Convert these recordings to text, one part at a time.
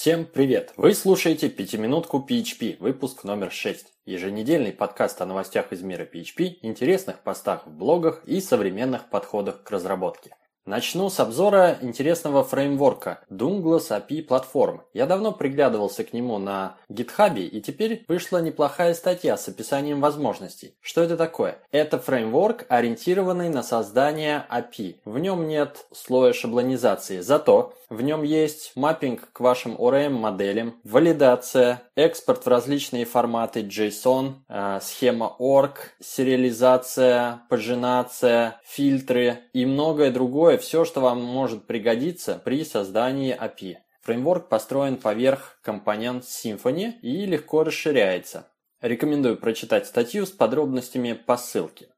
Всем привет! Вы слушаете «Пятиминутку PHP», выпуск номер 6. Еженедельный подкаст о новостях из мира PHP, интересных постах в блогах и современных подходах к разработке. Начну с обзора интересного фреймворка Douglas API Platform. Я давно приглядывался к нему на GitHub, и теперь вышла неплохая статья с описанием возможностей. Что это такое? Это фреймворк, ориентированный на создание API. В нем нет слоя шаблонизации, зато в нем есть маппинг к вашим ORM-моделям, валидация, экспорт в различные форматы JSON, э, схема org, сериализация, пагинация, фильтры и многое другое, все, что вам может пригодиться при создании API. Фреймворк построен поверх компонент Symfony и легко расширяется. Рекомендую прочитать статью с подробностями по ссылке.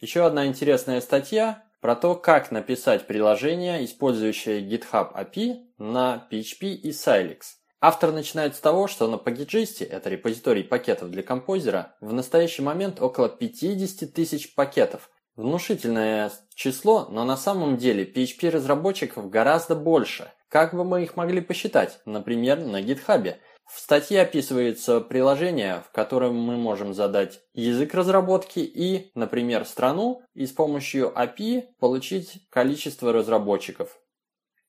Еще одна интересная статья про то, как написать приложение, использующее GitHub API на PHP и Silex. Автор начинает с того, что на Packageist, это репозиторий пакетов для композера, в настоящий момент около 50 тысяч пакетов. Внушительное число, но на самом деле PHP-разработчиков гораздо больше. Как бы мы их могли посчитать? Например, на GitHub – в статье описывается приложение, в котором мы можем задать язык разработки и, например, страну, и с помощью API получить количество разработчиков.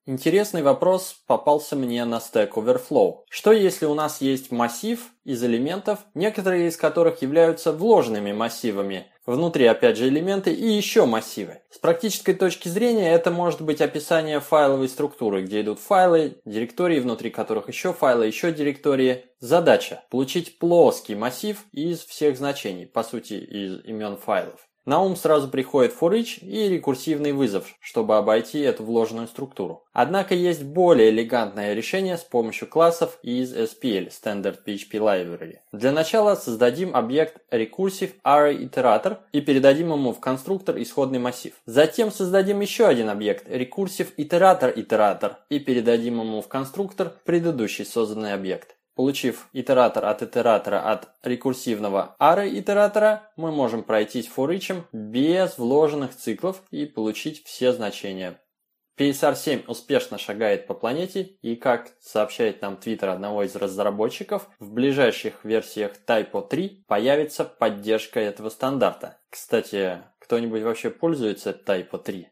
Интересный вопрос попался мне на Stack Overflow. Что если у нас есть массив из элементов, некоторые из которых являются вложенными массивами, внутри опять же элементы и еще массивы. С практической точки зрения это может быть описание файловой структуры, где идут файлы, директории, внутри которых еще файлы, еще директории. Задача – получить плоский массив из всех значений, по сути из имен файлов. На ум сразу приходит each и рекурсивный вызов, чтобы обойти эту вложенную структуру. Однако есть более элегантное решение с помощью классов из SPL Standard PHP Library. Для начала создадим объект recursive array iterator и передадим ему в конструктор исходный массив. Затем создадим еще один объект recursive iterator iterator и передадим ему в конструктор предыдущий созданный объект. Получив итератор от итератора от рекурсивного array итератора, мы можем пройтись each без вложенных циклов и получить все значения. PSR-7 успешно шагает по планете и, как сообщает нам твиттер одного из разработчиков, в ближайших версиях TYPO3 появится поддержка этого стандарта. Кстати, кто-нибудь вообще пользуется TYPO3?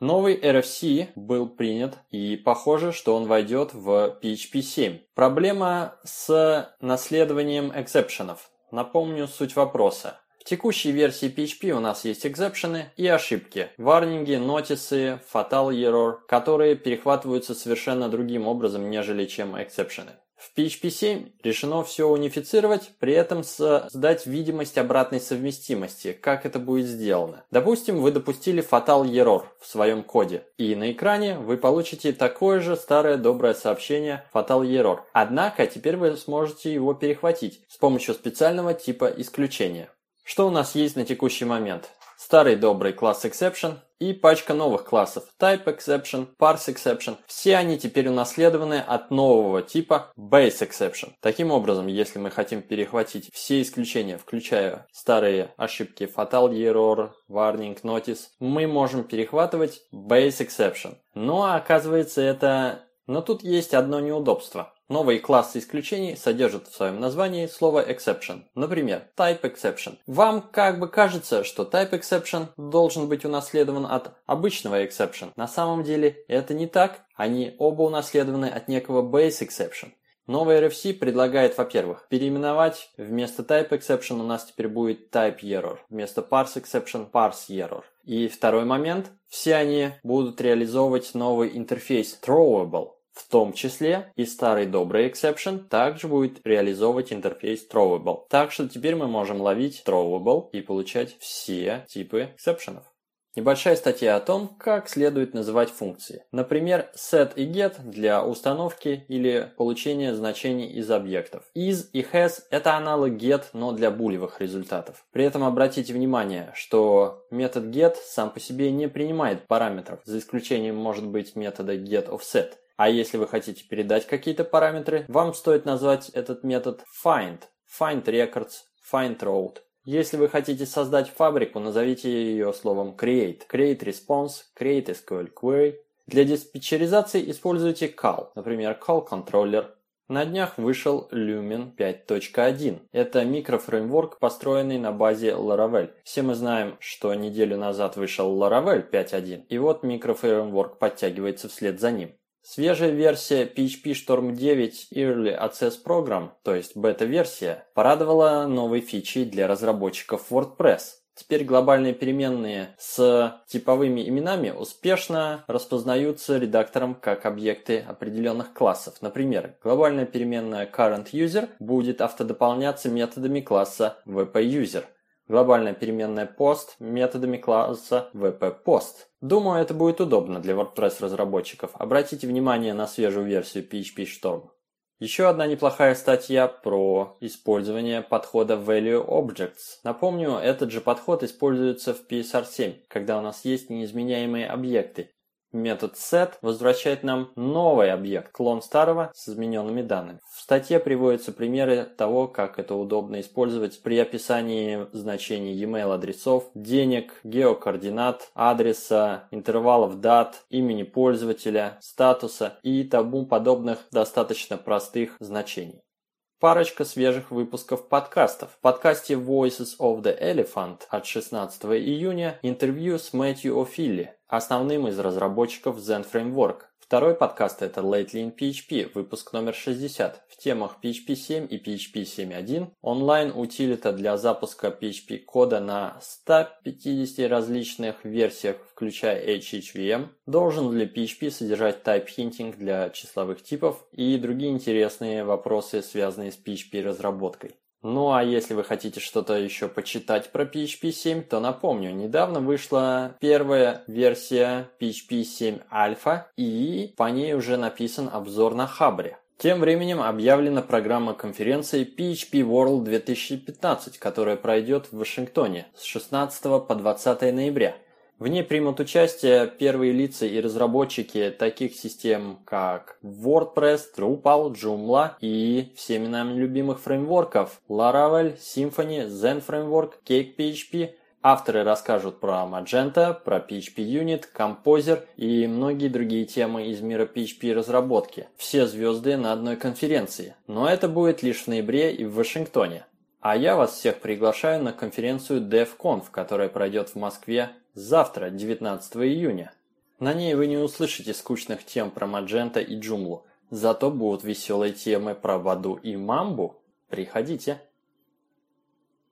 Новый RFC был принят и похоже, что он войдет в PHP 7. Проблема с наследованием exception ов. Напомню суть вопроса. В текущей версии PHP у нас есть exception ы и ошибки, warning и, notice ы, fatal error, которые перехватываются совершенно другим образом, нежели чем exception ы. В PHP 7 решено все унифицировать, при этом создать видимость обратной совместимости. Как это будет сделано? Допустим, вы допустили fatal error в своем коде, и на экране вы получите такое же старое доброе сообщение fatal error. Однако теперь вы сможете его перехватить с помощью специального типа исключения. Что у нас есть на текущий момент? Старый добрый класс exception и пачка новых классов type exception, parse exception. Все они теперь унаследованы от нового типа base exception. Таким образом, если мы хотим перехватить все исключения, включая старые ошибки fatal error, warning, notice, мы можем перехватывать base exception. Но оказывается это... Но тут есть одно неудобство. Новые классы исключений содержат в своем названии слово exception. Например, type exception. Вам как бы кажется, что type exception должен быть унаследован от обычного exception. На самом деле это не так. Они оба унаследованы от некого base exception. Новый RFC предлагает, во-первых, переименовать вместо type exception у нас теперь будет type error, вместо parse exception parse error. И второй момент, все они будут реализовывать новый интерфейс throwable, в том числе и старый добрый exception также будет реализовывать интерфейс throwable. Так что теперь мы можем ловить throwable и получать все типы эксепшенов. Небольшая статья о том, как следует называть функции. Например, set и get для установки или получения значений из объектов. Is и has – это аналог get, но для булевых результатов. При этом обратите внимание, что метод get сам по себе не принимает параметров, за исключением может быть метода getOffset. А если вы хотите передать какие-то параметры, вам стоит назвать этот метод find, find records, find route. Если вы хотите создать фабрику, назовите ее словом create, create response, create SQL query. Для диспетчеризации используйте call, например, call controller. На днях вышел Lumen 5.1. Это микрофреймворк, построенный на базе Laravel. Все мы знаем, что неделю назад вышел Laravel 5.1, и вот микрофреймворк подтягивается вслед за ним. Свежая версия PHP Storm 9 Early Access Program, то есть бета-версия, порадовала новой фичей для разработчиков WordPress. Теперь глобальные переменные с типовыми именами успешно распознаются редактором как объекты определенных классов. Например, глобальная переменная currentUser будет автодополняться методами класса wp-user. Глобальная переменная post методами класса wp-post. Думаю, это будет удобно для WordPress разработчиков. Обратите внимание на свежую версию PHP Storm. Еще одна неплохая статья про использование подхода Value Objects. Напомню, этот же подход используется в PSR7, когда у нас есть неизменяемые объекты, Метод set возвращает нам новый объект, клон старого с измененными данными. В статье приводятся примеры того, как это удобно использовать при описании значений e-mail адресов, денег, геокоординат, адреса, интервалов дат, имени пользователя, статуса и тому подобных достаточно простых значений. Парочка свежих выпусков подкастов. В подкасте Voices of the Elephant от 16 июня интервью с Мэтью О'Филли, основным из разработчиков Zen Framework. Второй подкаст это Lately in PHP, выпуск номер 60, в темах PHP 7 и PHP 7.1, онлайн-утилита для запуска PHP кода на 150 различных версиях, включая HHVM, должен ли PHP содержать type hinting для числовых типов и другие интересные вопросы, связанные с PHP разработкой. Ну а если вы хотите что-то еще почитать про PHP 7, то напомню, недавно вышла первая версия PHP 7 Alpha и по ней уже написан обзор на Хабре. Тем временем объявлена программа конференции PHP World 2015, которая пройдет в Вашингтоне с 16 по 20 ноября. В ней примут участие первые лица и разработчики таких систем, как WordPress, Drupal, Joomla и всеми нами любимых фреймворков Laravel, Symfony, Zen Framework, CakePHP. Авторы расскажут про Magenta, про PHP Unit, Composer и многие другие темы из мира PHP разработки. Все звезды на одной конференции. Но это будет лишь в ноябре и в Вашингтоне. А я вас всех приглашаю на конференцию DevConf, которая пройдет в Москве завтра, 19 июня. На ней вы не услышите скучных тем про Magento и Joomla, зато будут веселые темы про Баду и Мамбу. Приходите!